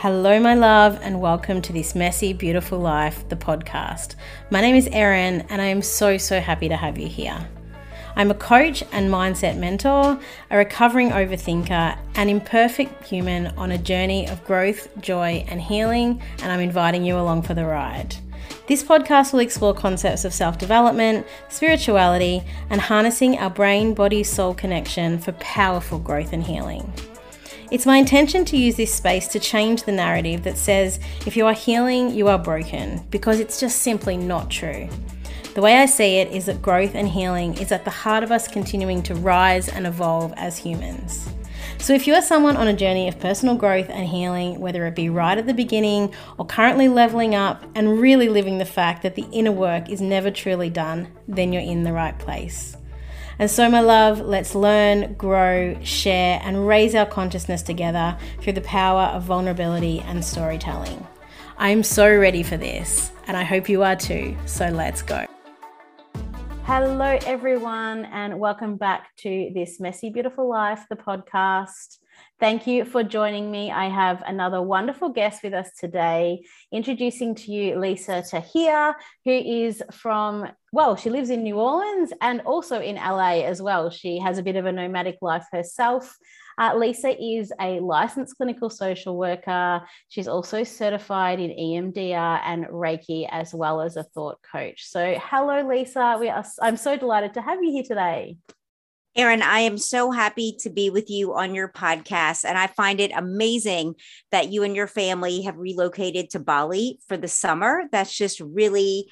Hello, my love, and welcome to this Messy, Beautiful Life, the podcast. My name is Erin, and I am so, so happy to have you here. I'm a coach and mindset mentor, a recovering overthinker, an imperfect human on a journey of growth, joy, and healing, and I'm inviting you along for the ride. This podcast will explore concepts of self development, spirituality, and harnessing our brain body soul connection for powerful growth and healing. It's my intention to use this space to change the narrative that says if you are healing, you are broken, because it's just simply not true. The way I see it is that growth and healing is at the heart of us continuing to rise and evolve as humans. So, if you are someone on a journey of personal growth and healing, whether it be right at the beginning or currently leveling up and really living the fact that the inner work is never truly done, then you're in the right place. And so, my love, let's learn, grow, share, and raise our consciousness together through the power of vulnerability and storytelling. I'm so ready for this, and I hope you are too. So, let's go. Hello, everyone, and welcome back to this Messy Beautiful Life, the podcast. Thank you for joining me. I have another wonderful guest with us today, introducing to you Lisa Tahir, who is from, well, she lives in New Orleans and also in LA as well. She has a bit of a nomadic life herself. Uh, Lisa is a licensed clinical social worker. She's also certified in EMDR and Reiki, as well as a thought coach. So, hello, Lisa. We are, I'm so delighted to have you here today. Erin, I am so happy to be with you on your podcast. And I find it amazing that you and your family have relocated to Bali for the summer. That's just really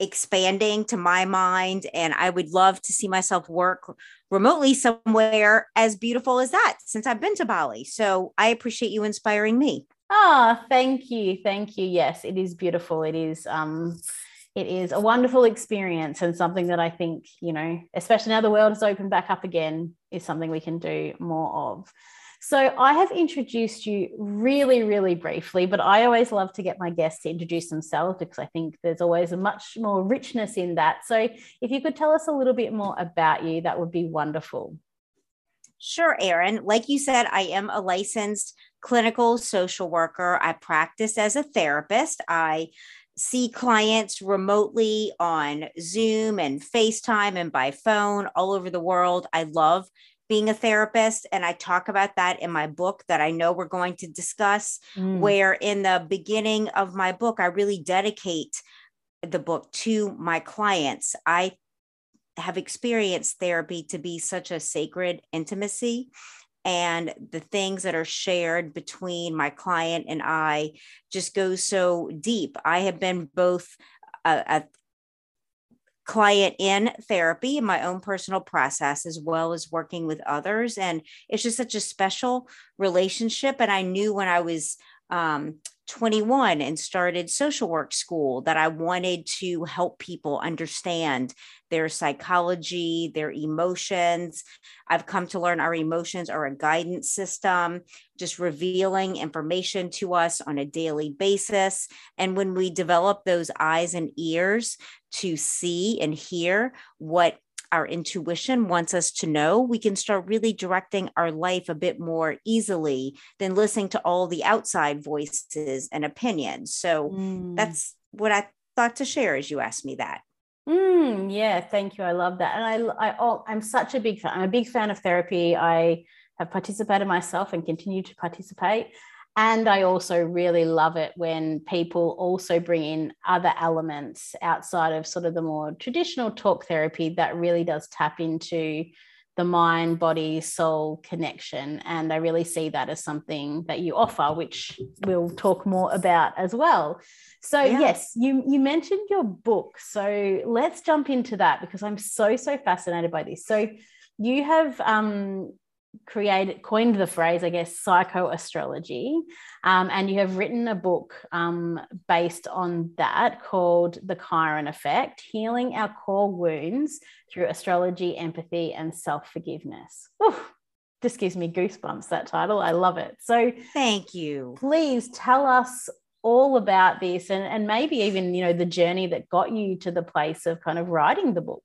expanding to my mind. And I would love to see myself work remotely somewhere as beautiful as that since I've been to Bali. So I appreciate you inspiring me. Oh, thank you. Thank you. Yes, it is beautiful. It is. Um, it is a wonderful experience and something that I think, you know, especially now the world has opened back up again, is something we can do more of. So I have introduced you really, really briefly, but I always love to get my guests to introduce themselves because I think there's always a much more richness in that. So if you could tell us a little bit more about you, that would be wonderful. Sure, Erin. Like you said, I am a licensed clinical social worker. I practice as a therapist. I see clients remotely on Zoom and FaceTime and by phone all over the world. I love being a therapist and I talk about that in my book that I know we're going to discuss mm. where in the beginning of my book I really dedicate the book to my clients. I have experienced therapy to be such a sacred intimacy and the things that are shared between my client and I just go so deep. I have been both a, a client in therapy in my own personal process as well as working with others and it's just such a special relationship and i knew when i was um, 21 and started social work school that I wanted to help people understand their psychology, their emotions. I've come to learn our emotions are a guidance system, just revealing information to us on a daily basis. And when we develop those eyes and ears to see and hear what our intuition wants us to know, we can start really directing our life a bit more easily than listening to all the outside voices and opinions. So mm. that's what I thought to share as you asked me that. Mm, yeah, thank you. I love that. And I, I, oh, I'm such a big fan. I'm a big fan of therapy. I have participated myself and continue to participate. And I also really love it when people also bring in other elements outside of sort of the more traditional talk therapy that really does tap into the mind, body, soul connection. And I really see that as something that you offer, which we'll talk more about as well. So, yeah. yes, you, you mentioned your book. So, let's jump into that because I'm so, so fascinated by this. So, you have um, created coined the phrase i guess psychoastrology. Um, and you have written a book um, based on that called the chiron effect healing our core wounds through astrology empathy and self-forgiveness. This gives me goosebumps that title. I love it. So thank you. please tell us all about this and, and maybe even you know the journey that got you to the place of kind of writing the book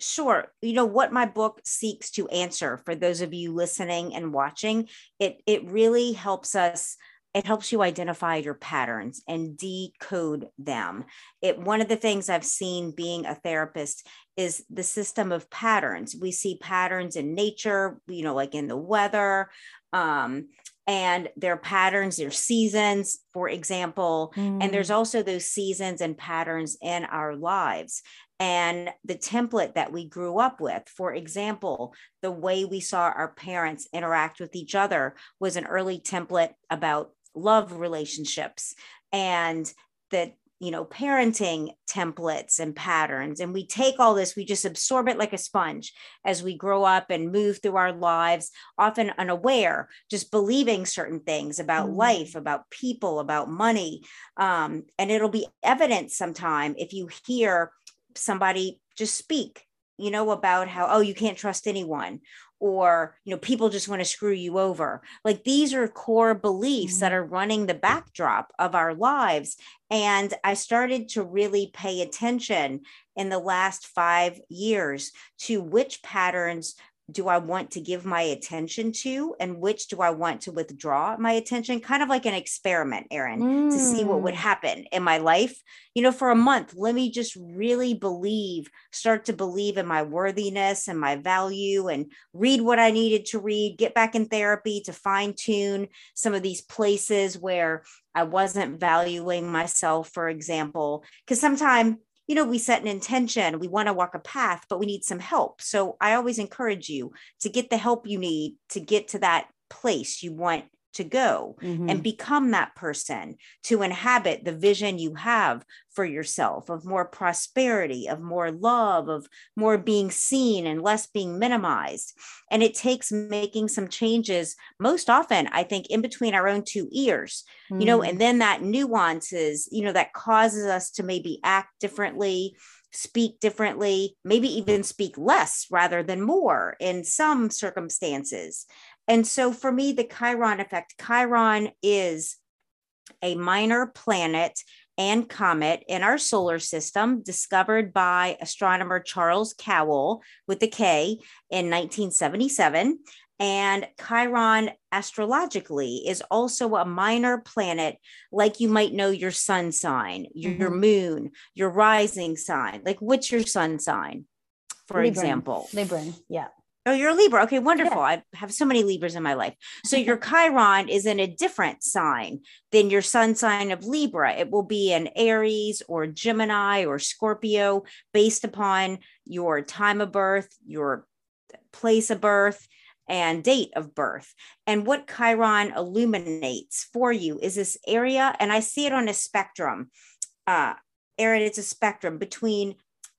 Sure. You know what my book seeks to answer for those of you listening and watching, it it really helps us it helps you identify your patterns and decode them. It one of the things I've seen being a therapist is the system of patterns. We see patterns in nature, you know, like in the weather, um, and their patterns, their seasons, for example. Mm. And there's mm. also those seasons and patterns in our lives and the template that we grew up with. For example, the way we saw our parents interact with each other was an early template about love relationships and the you know parenting templates and patterns and we take all this we just absorb it like a sponge as we grow up and move through our lives often unaware just believing certain things about mm-hmm. life about people about money um, and it'll be evident sometime if you hear somebody just speak you know about how oh you can't trust anyone or you know people just want to screw you over like these are core beliefs mm-hmm. that are running the backdrop of our lives and i started to really pay attention in the last 5 years to which patterns do I want to give my attention to and which do I want to withdraw my attention? Kind of like an experiment, Erin, mm. to see what would mm. happen in my life. You know, for a month, let me just really believe, start to believe in my worthiness and my value and read what I needed to read, get back in therapy to fine tune some of these places where I wasn't valuing myself, for example. Because sometimes you know, we set an intention, we want to walk a path, but we need some help. So I always encourage you to get the help you need to get to that place you want to go mm-hmm. and become that person to inhabit the vision you have for yourself of more prosperity, of more love, of more being seen and less being minimized. And it takes making some changes most often, I think, in between our own two ears, mm-hmm. you know, and mm. then that nuances, you know, that causes us to maybe act differently speak differently, maybe even speak less rather than more in some circumstances. And so for me, the Chiron effect, Chiron is a minor planet and comet in our solar system discovered by astronomer Charles Kowal with the K in 1977. And Chiron astrologically is also a minor planet, like you might know your sun sign, your, mm-hmm. moon, your rising sign. Like, what's your sun sign, for Libran. example? Libra, yeah. Oh, you're a Libra. Okay, wonderful. Yeah. I have so many Libras in my life. So your Chiron is in a different sign than your sun sign of Libra. It will be an Aries or Gemini or Scorpio based upon your time of birth, your place of birth, and date of birth. And what Chiron illuminates for you is this area, and I see it on a spectrum. Uh, Erin, it's a spectrum between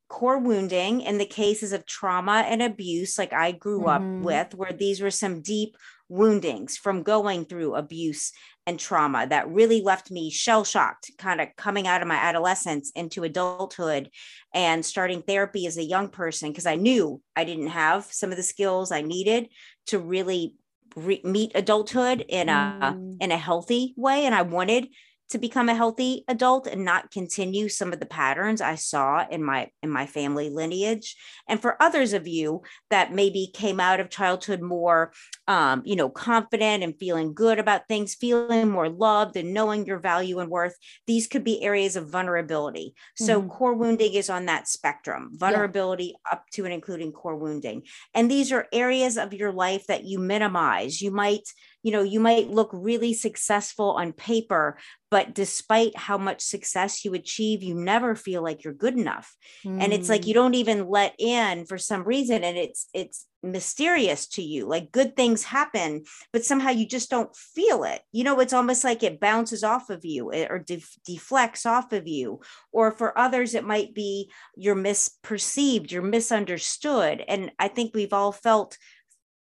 core wounding in the cases of trauma and abuse, like I grew mm-hmm. up with, where these were some deep woundings from going through abuse and trauma that really left me shell shocked, kind of coming out of my adolescence into adulthood and starting therapy as a young person because I knew I didn't have some of the skills I needed to really re- meet adulthood in a mm. in a healthy way and I wanted to become a healthy adult and not continue some of the patterns I saw in my in my family lineage. And for others of you that maybe came out of childhood more, um, you know, confident and feeling good about things, feeling more loved and knowing your value and worth, these could be areas of vulnerability. So mm-hmm. core wounding is on that spectrum, vulnerability yeah. up to and including core wounding. And these are areas of your life that you minimize. You might you know you might look really successful on paper but despite how much success you achieve you never feel like you're good enough mm. and it's like you mm. don't even let in for some reason and it's it's mysterious to you like good things happen but somehow you just don't feel it you know it's almost like it bounces off of you eh, or def- deflects off of you or for others it might be you're misperceived you're misunderstood and i think we've all felt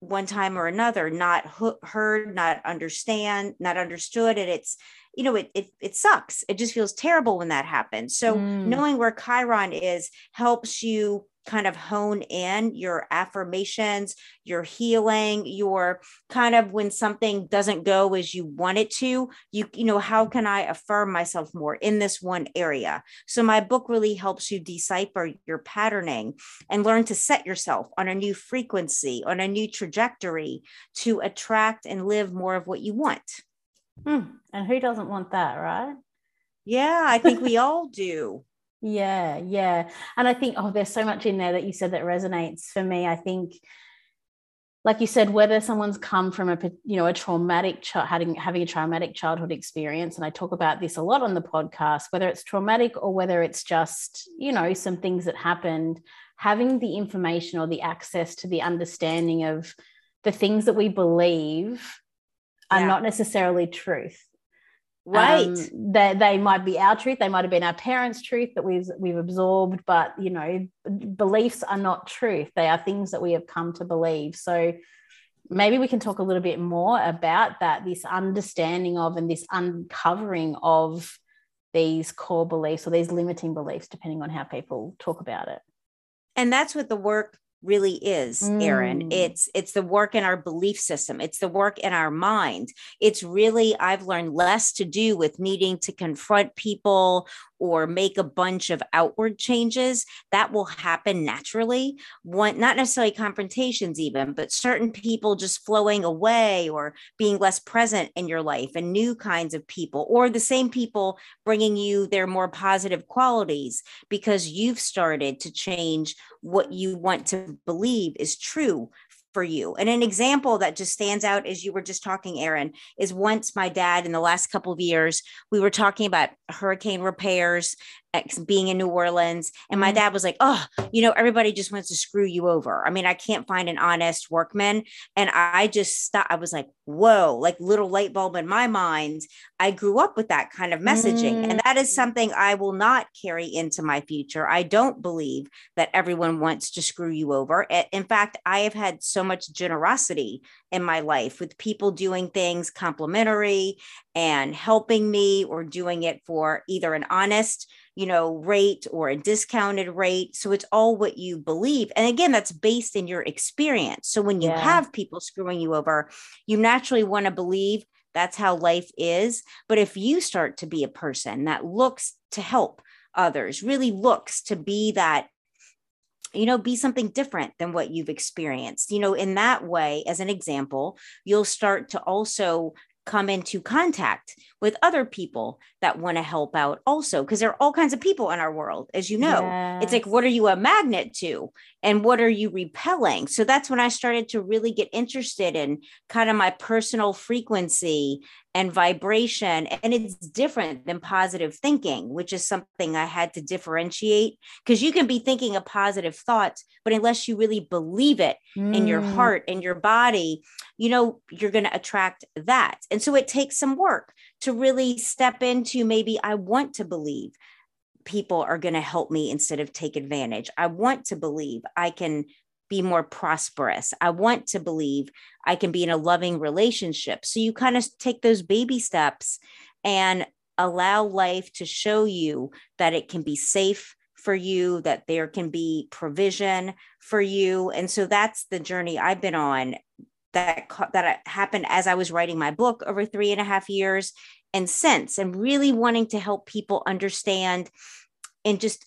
one time or another not heard not understand not understood and it's you know it, it it sucks it just feels terrible when that happens so mm. knowing where chiron is helps you kind of hone in your affirmations, your healing, your kind of when something doesn't go as you want it to, you you know, how can I affirm myself more in this one area? So my book really helps you decipher your patterning and learn to set yourself on a new frequency, on a new trajectory to attract and live more of what you want. Hmm. And who doesn't want that, right? Yeah, I think we all do. Yeah, yeah. And I think, oh, there's so much in there that you said that resonates for me. I think, like you said, whether someone's come from a, you know, a traumatic child, having, having a traumatic childhood experience, and I talk about this a lot on the podcast, whether it's traumatic or whether it's just, you know, some things that happened, having the information or the access to the understanding of the things that we believe are yeah. not necessarily truth right. Um, they, they might be our truth they might have been our parents truth that we've we've absorbed but you know beliefs are not truth. They are things that we have come to believe. So maybe we can talk a little bit more about that this understanding of and this uncovering of these core beliefs or these limiting beliefs depending on how people talk about it. And that's what the work really is erin. Mm. it's it's the work in our belief system. It's the work in our mind. It's really i've learned less to do with needing to confront people or make a bunch of outward changes. That will happen naturally. One not necessarily confrontations even but certain people just flowing away or being less present in your life and new kinds of people or the same people bringing you their more positive qualities because you've started to change what you want to believe is true for you. And an example that just stands out as you were just talking, Erin, is once my dad in the last couple of years, we were talking about hurricane repairs being in New Orleans. And my mm-hmm. dad was like, Oh, you know, everybody just wants to screw you over. I mean, I can't find an honest workman. And I just stopped. I was like, Whoa, like little light bulb in my mind. I grew up with that kind of messaging. Mm. And that is mm. something I will not carry into my future. I don't believe that everyone wants to screw you over. In fact, I have had so much generosity in my life with people doing things complimentary and helping me or doing it for either an honest you know rate or a discounted rate so it's all what you believe and again that's based in your experience so when you yeah. have people screwing you over you naturally want to believe that's how life is but if you start to be a person that looks to help others really looks to be that you know be something different than what you've experienced you know in that way as an example you'll start to also come into contact with other people that want to help out also because there are all kinds of people in our world as you know yes. it's like what are you a magnet to and what are you repelling so that's when i started to really get interested in kind of my personal frequency and vibration and it's different than positive thinking which is something i had to differentiate because you can be thinking a positive thought but unless you really believe it mm. in your mm. heart and your body you know you're going to attract that and so it takes some work to really step into maybe I want to believe people are going to help me instead of take advantage. I want to believe I can be more prosperous. I want to believe I can be in a loving relationship. So you kind of take those baby steps and allow life to show you that it can be safe for you, that there can be provision for you. And so that's the journey I've been on that that uh, happened as I was writing my book over three and a half years and since, and really wanting to help people understand in just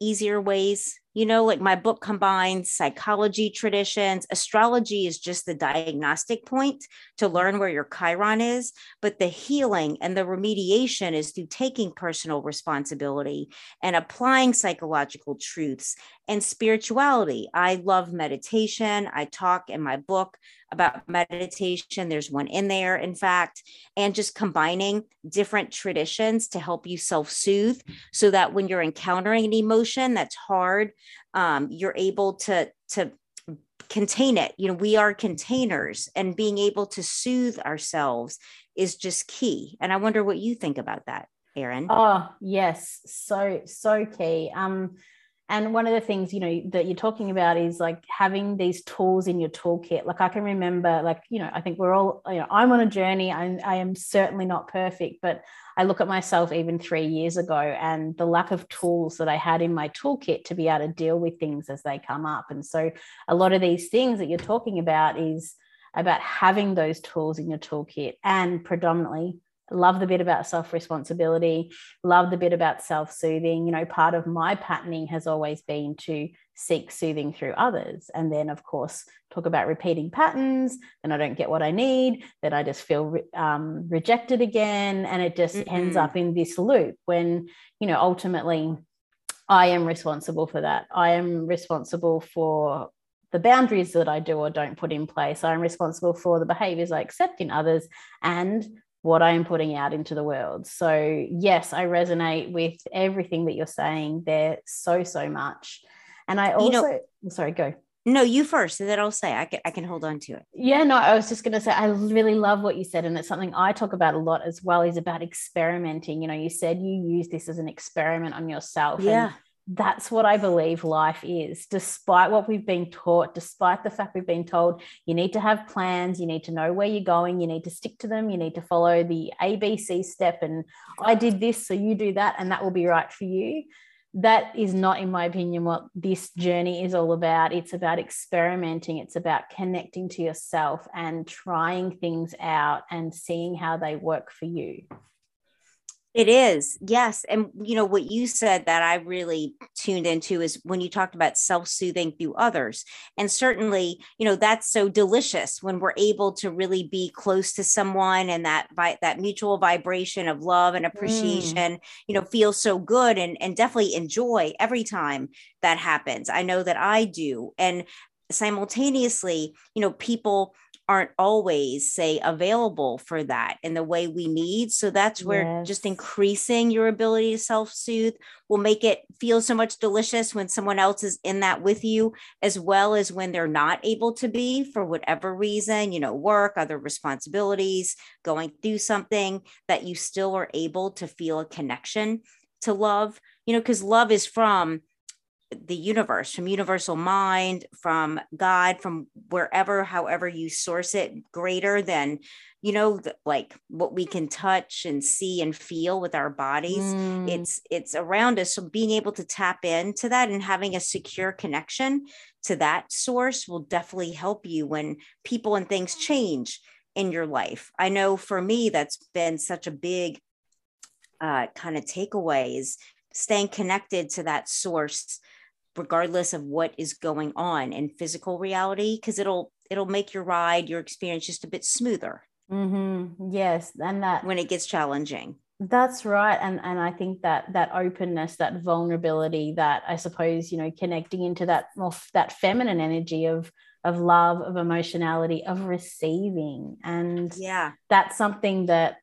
easier ways. You know, like my book combines psychology traditions. Astrology is just the diagnostic point to learn where your Chiron is, but the healing and the remediation is through taking personal responsibility and applying psychological truths and spirituality. I love meditation. I talk in my book about meditation. There's one in there, in fact, and just combining different traditions to help you self soothe so that when you're encountering an emotion that's hard, um, you're able to, to contain it. You know, we are containers and being able to soothe ourselves is just key. And I wonder what you think about that, Erin. Oh, yes. So, so key. Um, and one of the things you know that you're talking about is like having these tools in your toolkit. Like i can remember like you know i think we're all you know i'm on a journey. I, I am certainly not perfect but i look at myself even three years ago and the lack of tools that i had in my toolkit to be able to deal with things as they come up. And so a lot of these things that you're talking about is about having those tools in your toolkit and predominantly love the bit about self responsibility, love the bit about self soothing. You know, part of my patterning has always been to seek soothing through others. And then, of course, talk about repeating patterns. Then I don't get what I need. Then I just feel um, rejected again. And it just mm-hmm. ends up in this loop when, you know, ultimately I am responsible for that. I am responsible for the boundaries that I do or don't put in place. I'm responsible for the behaviors I accept in others and what I am putting out into the world. So, yes, I resonate with everything that you're saying there so, so much. And I also, you know, oh, sorry, go. No, you first, and then I'll say I can I can hold on to it. Yeah, no, I was just going to say I really love what you said, and it's something I talk about a lot as well. Is about experimenting. You know, you said you use this as an experiment on yourself. Yeah that's what I believe life is, despite what we've been taught, despite the fact we've been told you need to have plans, you need to know where you're going, you need to stick to them, you need to follow the ABC step. And I did this, so you do that, and that will be right for you. That is not, in my opinion, what this journey is all about. It's about experimenting, it's about connecting to yourself and trying things out and seeing how they work for you. It is, yes. And, you know, what you said that I really tuned into is when you talked about self soothing through others. And certainly, you know, that's so delicious when we're able to really be close to someone and that, that mutual vibration of love and mm. appreciation, mm. you know, feels so good and, and definitely enjoy every time that happens. I know that I do. And simultaneously, you know, people, aren't always say available for that in the way we need so that's where yes. just increasing your ability to self-soothe will make it feel so much delicious when someone else is in that with you as well as when they're not able to be for whatever reason you know work other responsibilities going through something that you still are able to feel a connection to love you know because love is from the universe, from universal mind, from God, from wherever, however you source it, greater than, you know, the, like what we can touch and see and feel with our bodies. Mm. It's it's around us. So being able to tap into that and having a secure connection to that source will definitely help you when people and things change in your life. I know for me, that's been such a big uh, kind of takeaway is staying connected to that source regardless of what is going on in physical reality because it'll it'll make your ride your experience just a bit smoother. Mm-hmm. yes and that when it gets challenging. That's right and and i think that that openness that vulnerability that i suppose you know connecting into that more that feminine energy of of love of emotionality of receiving and yeah. that's something that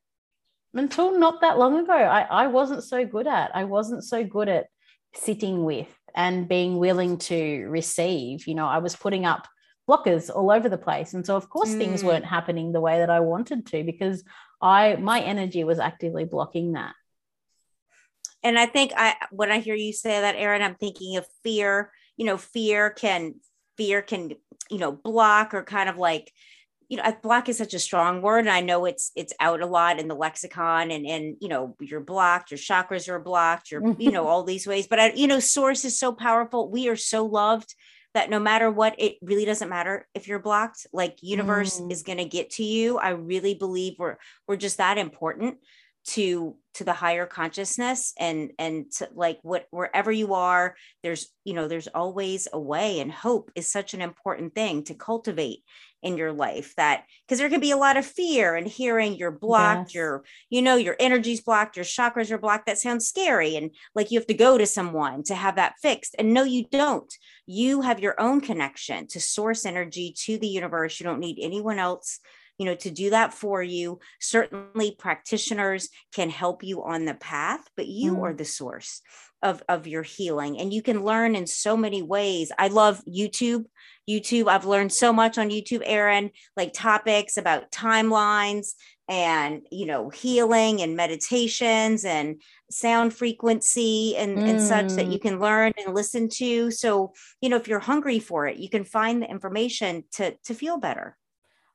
until not that long ago i i wasn't so good at. I wasn't so good at sitting with and being willing to receive. You know, I was putting up blockers all over the place. And so of course mm. things weren't happening the way that I wanted to because I my energy was actively blocking that. And I think I when I hear you say that, Erin, I'm thinking of fear. You know, fear can fear can, you know, block or kind of like you know block is such a strong word and i know it's it's out a lot in the lexicon and and you know you're blocked your chakras are blocked you're you know all these ways but I, you know source is so powerful we are so loved that no matter what it really doesn't matter if you're blocked like universe mm. is going to get to you i really believe we're we're just that important to to the higher consciousness and and to like what wherever you are there's you know there's always a way and hope is such an important thing to cultivate in your life that because there can be a lot of fear and hearing you're blocked yes. your you know your energy's blocked your chakras are blocked. That sounds scary and like you have to go to someone to have that fixed. And no you don't. You have your own connection to source energy to the universe. You don't need anyone else you know to do that for you certainly practitioners can help you on the path but you mm. are the source of of your healing and you can learn in so many ways i love youtube youtube i've learned so much on youtube erin like topics about timelines and you know healing and meditations and sound frequency and, mm. and such that you mm. can learn and listen to so you know if you're hungry for it you can find the information to to feel better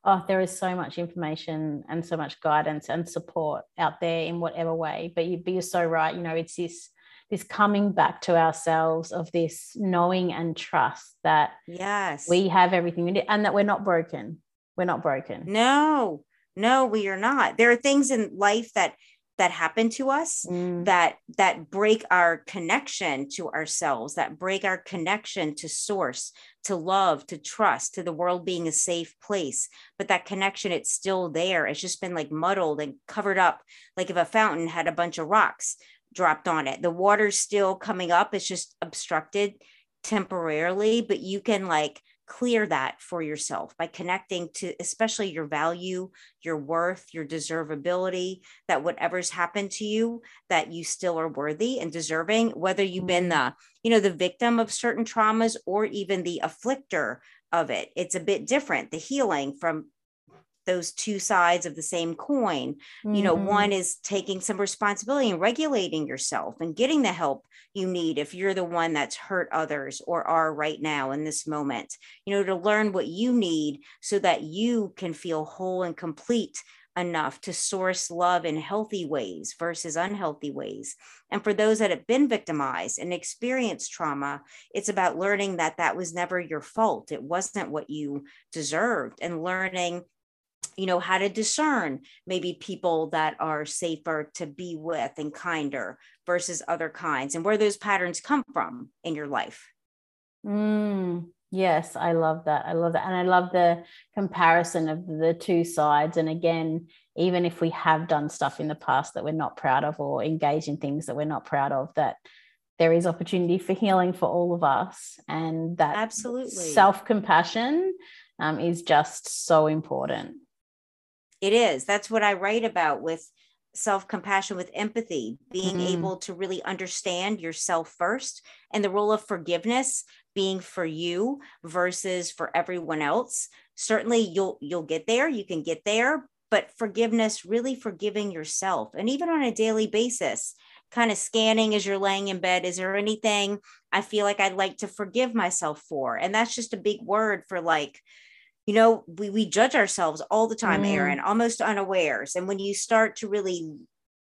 oh there is so much information and so much guidance and support out there in whatever way but, you, but you're so right you know it's this this coming back to ourselves of this knowing and trust that yes we have everything we need and that we're not broken we're not broken no No, we are not. There are things in life that that happen to us mm. that that break our connection to ourselves that break our connection to source to love to trust to the world being a safe place but that connection it's still there. It's just been like muddled and covered up like if a fountain had a bunch of rocks dropped on it. The water's still coming up. It's just obstructed temporarily but you can like clear that for yourself by connecting to especially your value your worth your deservability that whatever's happened to you that you still are worthy and deserving whether you've been mm-hmm. the you know the victim of certain traumas or even the afflictor of it it's a bit different the healing from those two sides of the same coin. Mm-hmm. You know, one mm-hmm. is taking some responsibility and regulating yourself and getting the help you need if you're the one that's hurt others or are right now in this moment. You know, to learn what you need so that you can feel whole and complete enough to source love in healthy ways versus unhealthy ways. And for those that have been victimized and experienced trauma, it's about learning that that was never your fault. It wasn't what you deserved and learning you know how to discern maybe people that are safer to be with and kinder versus other kinds and where those patterns come from in your life. Mm, yes i love that i love that and i love the comparison of the two sides and again even if we have done stuff in the past that we're not proud of or engage in things that we're not proud of that there is opportunity for healing for all of us and that absolutely. self-compassion um, is just so important it is. That's what I write about with self compassion, with empathy, being mm-hmm. able to really understand yourself first, and the role of forgiveness being for you versus for everyone else. Certainly, you'll you'll get there. You can get there, but forgiveness, really forgiving yourself, and even on a daily basis. Kind of scanning as you're laying in bed. Is there anything I feel like I'd like to forgive myself for? And that's just a big word for like, you know we, we judge ourselves all the time mm. erin almost unawares and when you start to really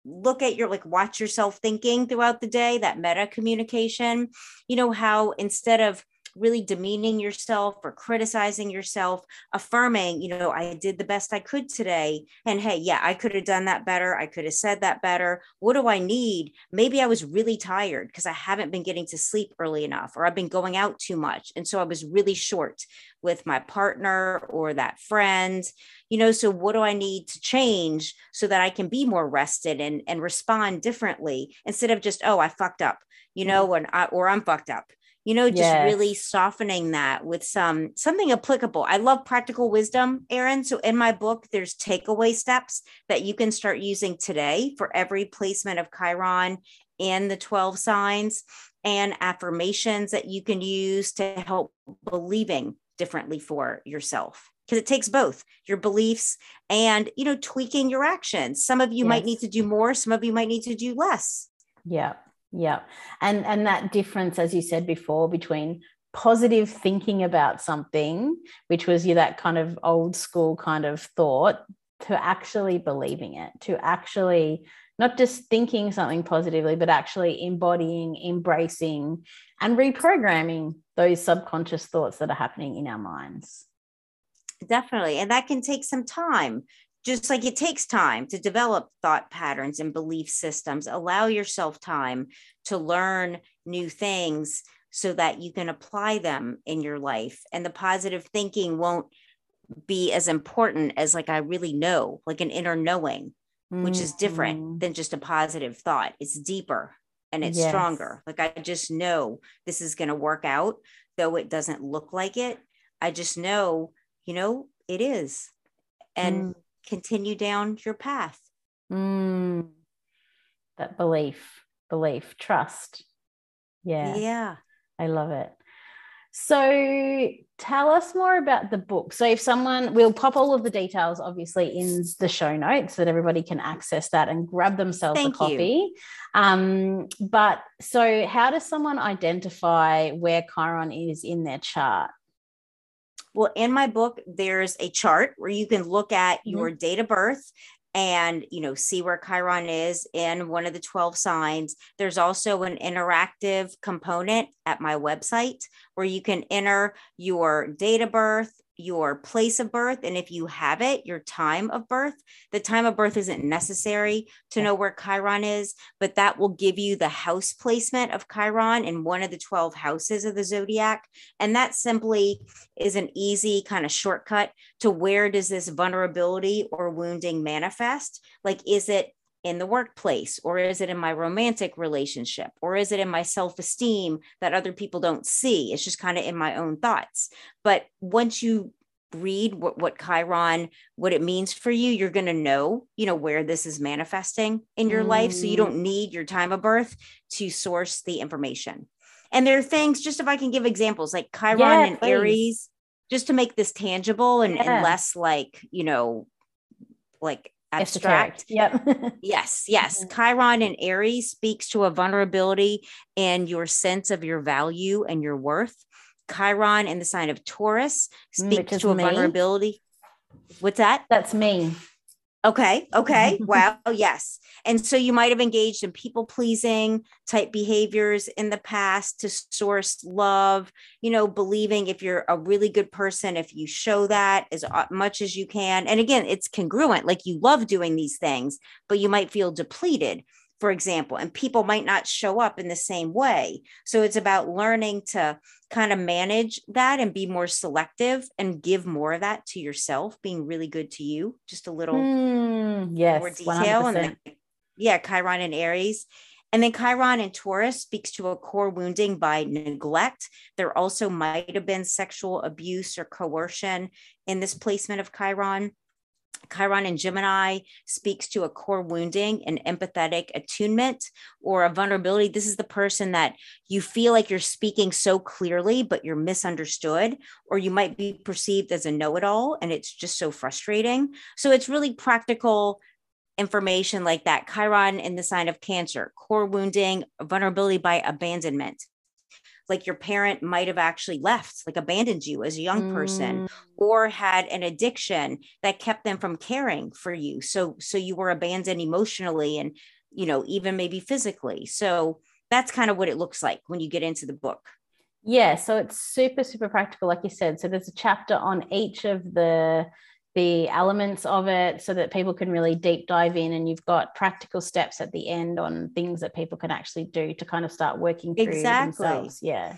look at your like watch yourself thinking throughout the day that meta communication you know how instead of really demeaning yourself or criticizing yourself, affirming, you know, I did the best I could today. And hey, yeah, I could have done that better. I could have said that better. What do I need? Maybe I was really tired because I haven't been getting to sleep early enough, or I've been going out too much. And so I was really short with my partner or that friend. You know, so what do I need to change so that I can be more rested and, and respond differently instead of just, oh, I fucked up, you mm-hmm. know, when I, or I'm fucked up you know just yes. really softening that with some something applicable. I love practical wisdom erin so in my book there's takeaway steps that you can start using today for every placement of chiron in the 12 signs and affirmations that you can use to help believing differently for yourself. Because it takes both your beliefs and you know tweaking your actions. Some of you yes. might need to do more some of you might need to do less. Yeah yeah. And and that difference as you said before between positive thinking about something which was you that kind of old school kind of thought to actually believing it to actually not just thinking something positively but actually embodying embracing and reprogramming those subconscious thoughts that are happening in our minds. Definitely. And that can take some time just like it takes time to develop thought patterns and belief systems, allow yourself time to learn new things so that you can apply them in your life. And the positive thinking won't be as important as, like, I really know, like an inner knowing, mm-hmm. which is different mm-hmm. than just a positive thought. It's deeper and it's yes. stronger. Like, I just know this is going to work out, though it doesn't look like it. I just know, you know, it is. And mm continue down your path. Mm, that belief, belief, trust. Yeah. Yeah. I love it. So tell us more about the book. So if someone, we'll pop all of the details obviously in the show notes so that everybody can access that and grab themselves Thank a copy. Um, but so how does someone identify where Chiron is in their chart? Well, in my book, there's a chart where you can look at mm-hmm. your date of birth and you know see where chiron is in one of the 12 signs there's also an interactive component at my website where you can enter your date of birth your place of birth and if you have it your time of birth. The time of birth isn't necessary to know where chiron is but that will give you the house placement of chiron in one of the 12 houses of the zodiac. And that simply is an easy kind of shortcut to where does this vulnerability or wounding manifest? Like is it in the workplace or is it in my romantic relationship or is it in my self-esteem that other people don't see it's just kind of in my own thoughts but once you read what, what chiron what it means for you you're going to know you know where this is manifesting in your mm. life so you don't mm. need your time of birth to source the information and there are things just if i can give examples like chiron yeah, and please. aries just to make this tangible and, yeah. and less like you know like abstract. Yep. yes, yes. Mm-hmm. Chiron and Aries speaks to a vulnerability and your sense of your value and your worth. Chiron in the sign of Taurus mm, speaks to a me. vulnerability. What's that? That's me. Okay. Okay. wow. Yes. And so you might have engaged in people pleasing type behaviors in the past to source love, you know, believing if you're a really good person, if you show that as uh, much as you can. And again, it's congruent, like you love doing these things, but you might feel depleted for example, and people might not show up in the same way. So it's about learning to kind of manage that and be more selective and give more of that to yourself, being really good to you, just a little mm, yes, more detail. 100%. And then, yeah, Chiron and Aries. And then Chiron and Taurus speaks to a core wounding by neglect. There also might have been sexual abuse or coercion in this placement of Chiron. Chiron and Gemini speaks to a core wounding, an empathetic attunement, or a vulnerability. This is the person that you feel like you're speaking so clearly, but you're misunderstood, or you might be perceived as a know it all, and it's just so frustrating. So it's really practical information like that. Chiron in the sign of Cancer, core wounding, vulnerability by abandonment like your parent might have actually left, like abandoned you as a young person, mm. or had an addiction that kept them from caring for you. So, so you were abandoned emotionally and, you know, even maybe physically. So that's kind of what it looks like when you get into the book. Yeah, so it's super, super practical, like you said. So there's a chapter on each of the the elements of it so that people can really deep dive in and you've got practical steps at the end on things that people can actually do to kind of start working through exactly. themselves. Yeah.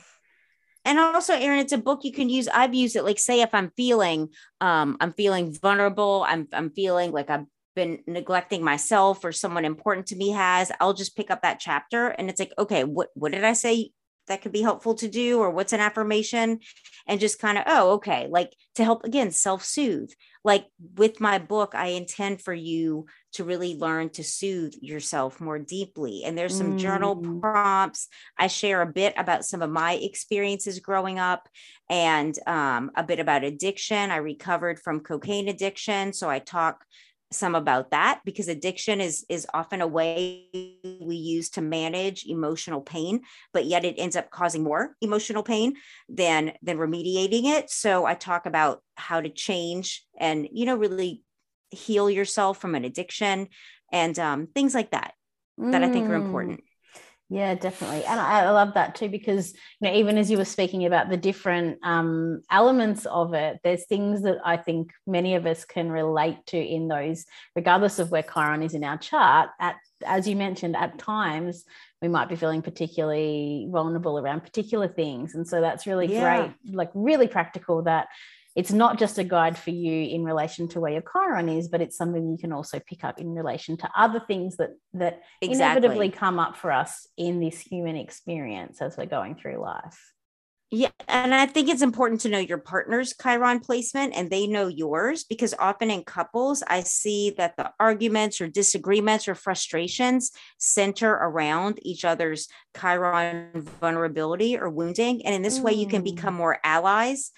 And also Erin, it's a book you can use. I've used it like say if i'm feeling um i'm feeling vulnerable i'm i'm feeling like i've been neglecting myself or someone important to me has i'll just pick up that chapter and it's like okay what what did i say that could be helpful to do or what's an affirmation? And just kind of oh okay like to help again self-soothe. Like with my book i intend for you to really learn to soothe yourself more deeply. And there's some mm. journal prompts. I share a bit about some of my experiences growing up and um, a bit about addiction. I recovered from cocaine addiction so i talk some about that because addiction is is often a way we use to manage emotional pain but yet it ends up causing more emotional pain than than remediating it so i talk about how to change and you know really heal yourself from an addiction and um, things like that that i think are mm. important yeah, definitely. And I, I, love that too, because, you know, even as you were speaking about the different um, elements of it, there's things that I think many of us can relate to in those, regardless of where Chiron is in our chart. At, as you mentioned, at times we might be feeling particularly vulnerable around particular things. And so that's really yeah. great, like really practical that it's not just a guide for you in relation to where your chiron is but it's something you can also pick up in relation to other things that that exactly. inevitably come up for us in this human experience as we're going through life yeah, and I think it's important to know your partner's Chiron placement and they know yours because often in couples, I see that the arguments or disagreements or frustrations center around each other's Chiron vulnerability or wounding. And in this mm. way, you can become mm. more allies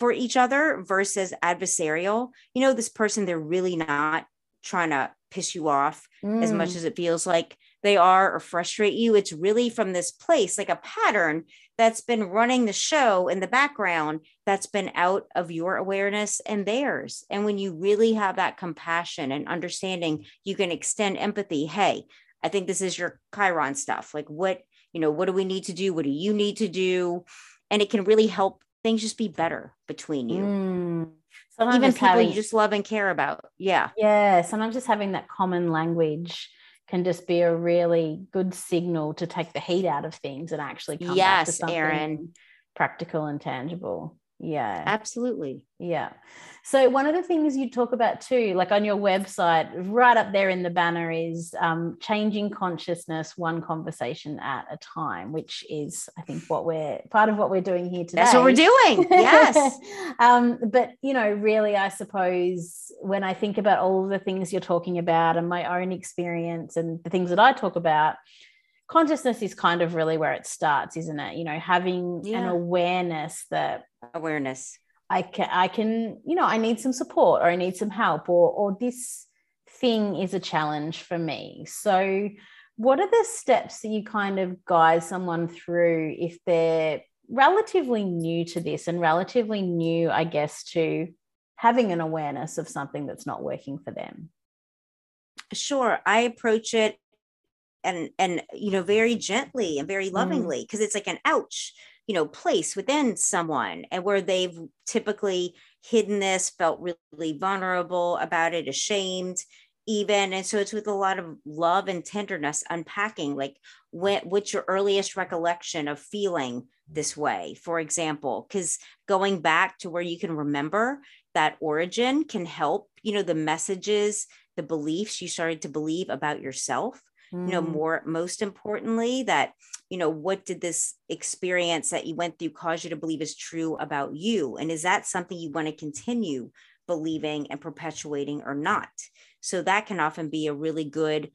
for each other versus adversarial. You know, this person, they're really not trying to piss you off mm. as much mm. as it feels like they are or frustrate you. It's really from this place, like a pattern that's been running the show in the background that's been out of your awareness and theirs. And when you really have that compassion and understanding, you can extend empathy. Hey, I think this is your Chiron stuff. Like, what, you know, what do we need to do? What do you need to do? And it can really help things just be better between you. Mm. Even people having, you just love and care about. Yeah. Yeah. Sometimes just having that common language can just be a really good signal to take the heat out of things and actually come yes, back to something Erin. practical and tangible. Yeah. Absolutely. Yeah. So, one of the things you talk about too, like on your website, right up there in the banner, is um, changing consciousness one conversation at a time, which is, I think, what we're part of what we're doing here today. That's what we're doing. Yes. um, but, you know, really, I suppose when I think about all the things you're talking about and my own experience and the things that I talk about, consciousness is kind of really where it starts, isn't it? You know, having yeah. an awareness that awareness. I can I can, you know, I need some support or I need some help or or this thing is a challenge for me. So what are the steps that you kind of guide someone through if they're relatively new to this and relatively new, I guess, to having an awareness of something that's not working for them? Sure. I approach it and and you know very gently and very mm. lovingly because mm. it's like an ouch you know place within someone and where they've typically hidden this felt really vulnerable about it ashamed even. And so it's with a lot of love and tenderness unpacking like when, what's your earliest recollection of feeling this way? For example because going back to where you can remember that origin can help you know the messages the beliefs you started to believe about yourself mm. you know mm. more most importantly that you know what did this experience that you went through cause you to believe is true about you and is that something you want to continue believing and perpetuating or not so that can often be a really good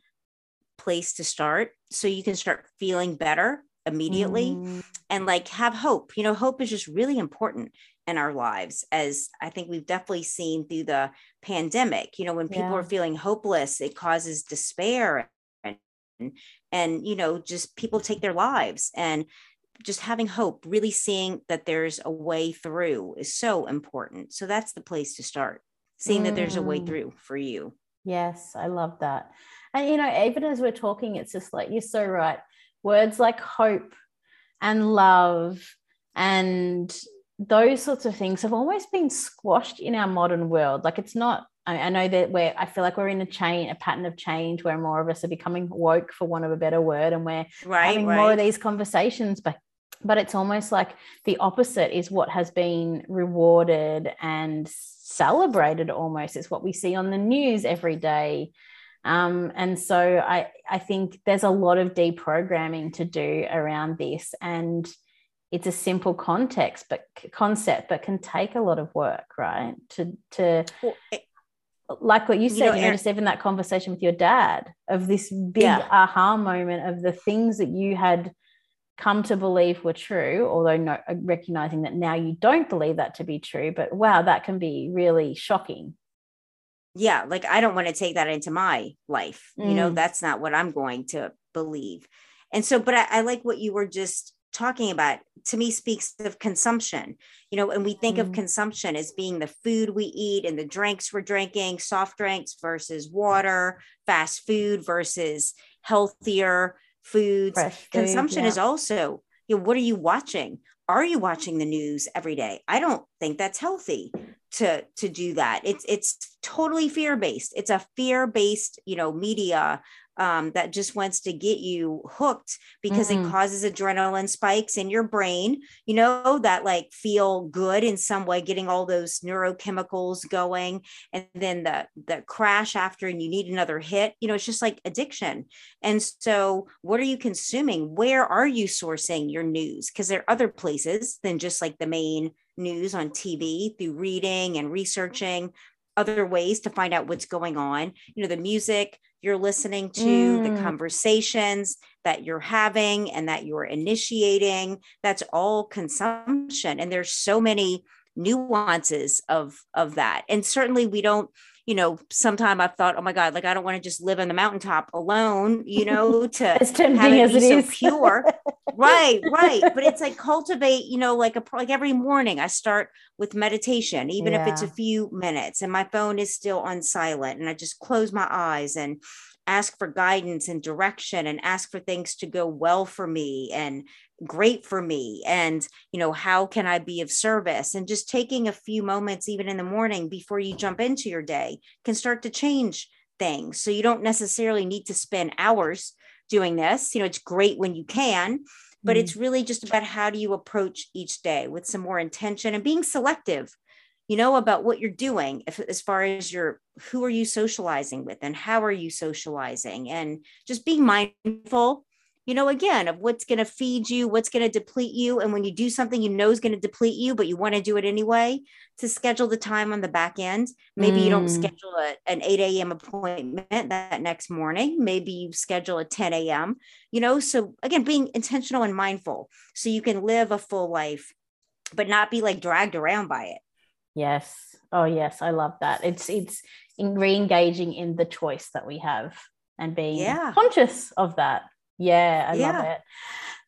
place to start so you can start feeling better immediately mm. and like have hope you know hope is just really important in our lives as i think we've definitely seen through the pandemic you know when people yeah. are feeling hopeless it causes despair and you know just people take their lives and just having hope really seeing that there's a way through is so important so that's the place to start seeing mm. that there's a way mm. through for you yes i love that and you know even as we're talking it's just like you're so right words like hope and love and those sorts of things have almost been squashed in our modern world like it's not I, I know that we're I feel like we're in a chain, a pattern of change where more of us are becoming woke, for want of a better word, and we're right, having right. more of these conversations. But but it's almost like the opposite is what has been rewarded and celebrated almost it's what we see on the news every day um, and so I, I think there's a lot of deprogramming to do around this and it's a simple context but concept but can take a lot of work right to to well, like what you said, you know, you know just even that conversation with your dad of this big yeah. aha moment of the things that you had come to believe were true, although not uh, recognizing that now you don't believe that to be true. But wow, that can be really shocking. Yeah, like I don't want to take that into my life. Mm. You know, mm. that's not what I'm going to believe. And so, but I, I like what you were just talking about to me speaks of consumption. You know and we think mm of consumption as being the food we eat and the drinks we're drinking soft drinks versus water fast food versus healthier foods food, consumption yeah. is also you know what are you watching? Are you watching the news every day? I don't think that's healthy to to do that. It's it's totally fear based it's a fear based you know media um, that just wants to get you hooked because mm-hmm. it causes adrenaline spikes in your brain, you know, that like feel good in some way, getting all those neurochemicals going. And then the, the crash after, and you need another hit, you know, it's just like addiction. And so, what are you consuming? Where are you sourcing your news? Because there are other places than just like the main news on TV through reading and researching other ways to find out what's going on. You know, the music you're listening to, mm. the conversations that you're having and that you're initiating, that's all consumption. And there's so many nuances of of that. And certainly we don't you know, sometime I've thought, oh my God, like I don't want to just live on the mountaintop alone, you know, to as tempting as it so is. pure. right, right. But it's like cultivate, you know, like a like every morning I start with meditation, even yeah. if it's a few minutes, and my phone is still on silent, and I just close my eyes and ask for guidance and direction and ask for things to go well for me and great for me and you know how can i be of service? And just taking a few moments even in the morning before you jump into your day can start to change things. So you don't necessarily need to spend hours doing this. You know it's great when you can but mm. it's really just about how do you approach each day with some more intention and being selective you know about what you're doing if, as far as your who are you socializing with and how are you socializing? And just being mindful you know, again, of what's going to feed you, what's going to deplete you. And when you do something you know is going to deplete you, but you want to do it anyway, to schedule the time on the back end. Maybe mm. you don't mm. schedule a, an 8 a.m. appointment that next morning. Maybe you schedule a 10 a.m., you know. So again, being intentional and mindful so you can live a full life, but not be like dragged around by it. Yes. Oh, yes. I love that. It's, it's in re-engaging in the choice that we have and being yeah. conscious of that yeah, I yeah. love it.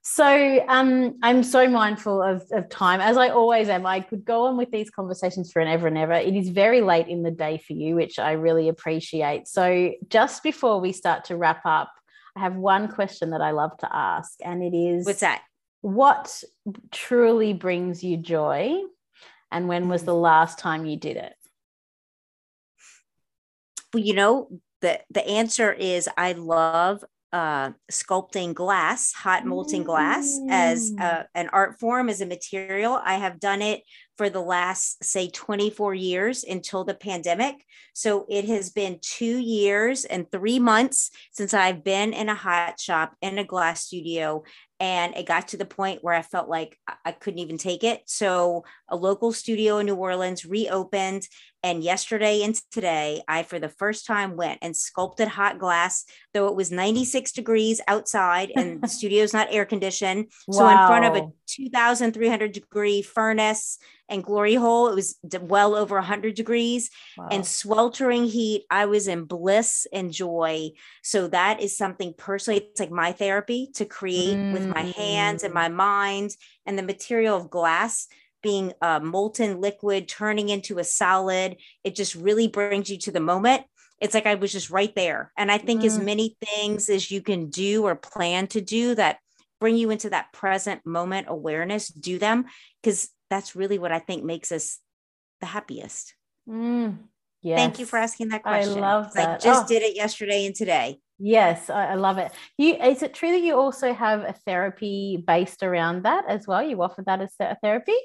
So um, I'm so mindful of, of time, as I always am. I could go on with these conversations for an ever and ever. It is very late in the day for you, which I really appreciate. So just before we start to wrap up, I have one question that I love to ask, and it is What's that? What truly brings you joy? And when was the last time you did it? Well, you know, the the answer is I love uh, sculpting glass, hot molten glass, as mm. uh, an art form, as a material. I have done it for the last, say, 24 years until the pandemic. So it has been two years and three months since I've been in a hot shop in a glass studio. And it got to the point where I felt like I couldn't even take it. So a local studio in New Orleans reopened and yesterday and today, I, for the first time, went and sculpted hot glass, though it was 96 degrees outside and the studio's not air conditioned. Wow. So, in front of a 2,300 degree furnace and glory hole, it was well over 100 degrees wow. and sweltering heat. I was in bliss and joy. So, that is something personally, it's like my therapy to create mm. with my hands and mm. my mind and the material of glass being a molten liquid turning into a solid it just really brings you to the moment it's like i was just right there and i think mm. as many things as you can do or plan to do that bring you into that present moment awareness do them because that's really what i think makes us the happiest mm. yes. thank you for asking that question i love that i just oh. did it yesterday and today Yes, I, I, love it. You is it true that you also have a therapy based around that as well? You offer that as a therapy?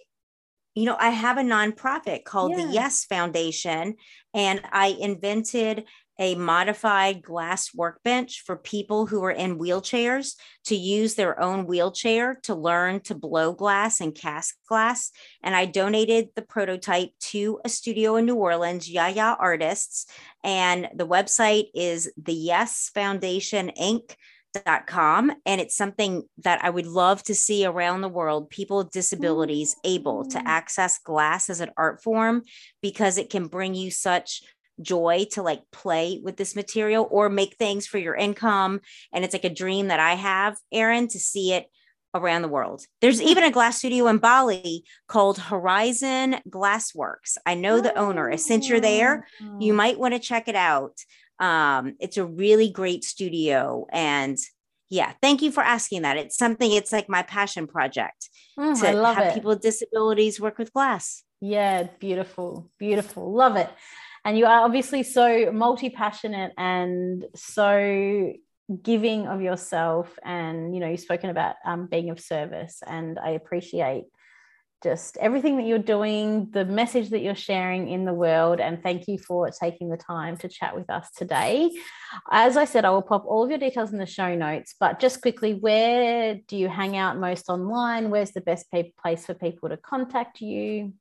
you know, I have a nonprofit called yeah. the Yes Foundation, and I invented a modified glass workbench for people who are in wheelchairs to use their own wheelchair to learn to blow glass and cast glass. And I donated the prototype to a studio in New Orleans, Yaya Artists. And the website is the Yes Foundation Inc Dot com and it's something that i would love to see around the world people with disabilities able to mm. access glass as an art form because it can bring you such joy to like play with this material or make things for your income and it's like a dream that i have erin to see it around the world there's even a glass studio in bali called horizon glassworks i know the owner since you're there you oh. might want to check it out um, it's a really great studio. And yeah, thank you for asking that. It's something, it's like my passion project mm, to have it. people with disabilities work with glass. Yeah, beautiful, beautiful. Love it. And you are obviously so multi passionate and so giving of yourself. And, you know, you've spoken about um, being of service. And I appreciate just everything that you're doing, the message that you're sharing in the world. And thank you for taking the time to chat with us today. As I said, I will pop all of your details in the show notes, but just quickly, where do you hang out most online? Where's the best place for people to contact you?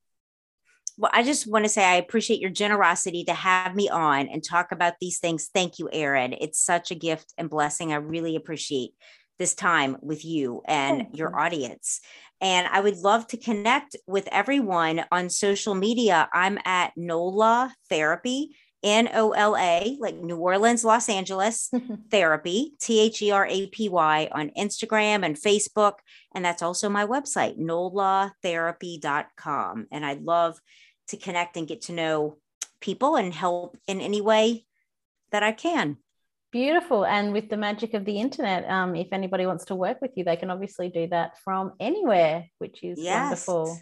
Well, I just want to say I appreciate your generosity to have me on and talk about these things. Thank you, Erin. It's such a gift and blessing. I really appreciate this time with you and your audience. And I would love to connect with everyone on social media. I'm at NOLA Therapy, N O L A, like New Orleans, Los Angeles Therapy, T H E R A P Y on Instagram and Facebook. And that's also my website, nolatherapy.com. And I'd love to connect and get to know people and help in any way that I can. Beautiful. And with the magic of the internet, um, if anybody wants to work with you, they can obviously do that from anywhere, which is yes. wonderful.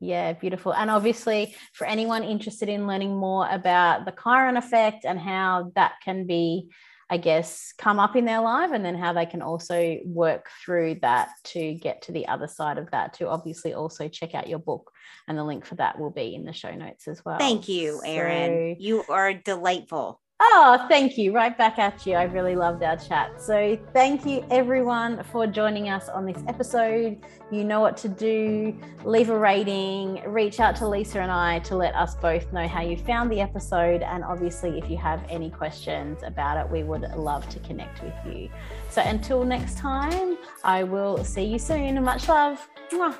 Yeah, beautiful. And obviously, for anyone interested in learning more about the Chiron effect and how that can be, I guess, come up in their life, and then how they can also work through that to get to the other side of that, to obviously also check out your book. And the link for that will be in the show notes as well. Thank you, Erin. So, you are delightful. Oh, thank you. Right back at you. I really loved our chat. So, thank you everyone for joining us on this episode. You know what to do. Leave a rating, reach out to Lisa and I to let us both know how you found the episode. And obviously, if you have any questions about it, we would love to connect with you. So, until next time, I will see you soon. Much love. Mwah.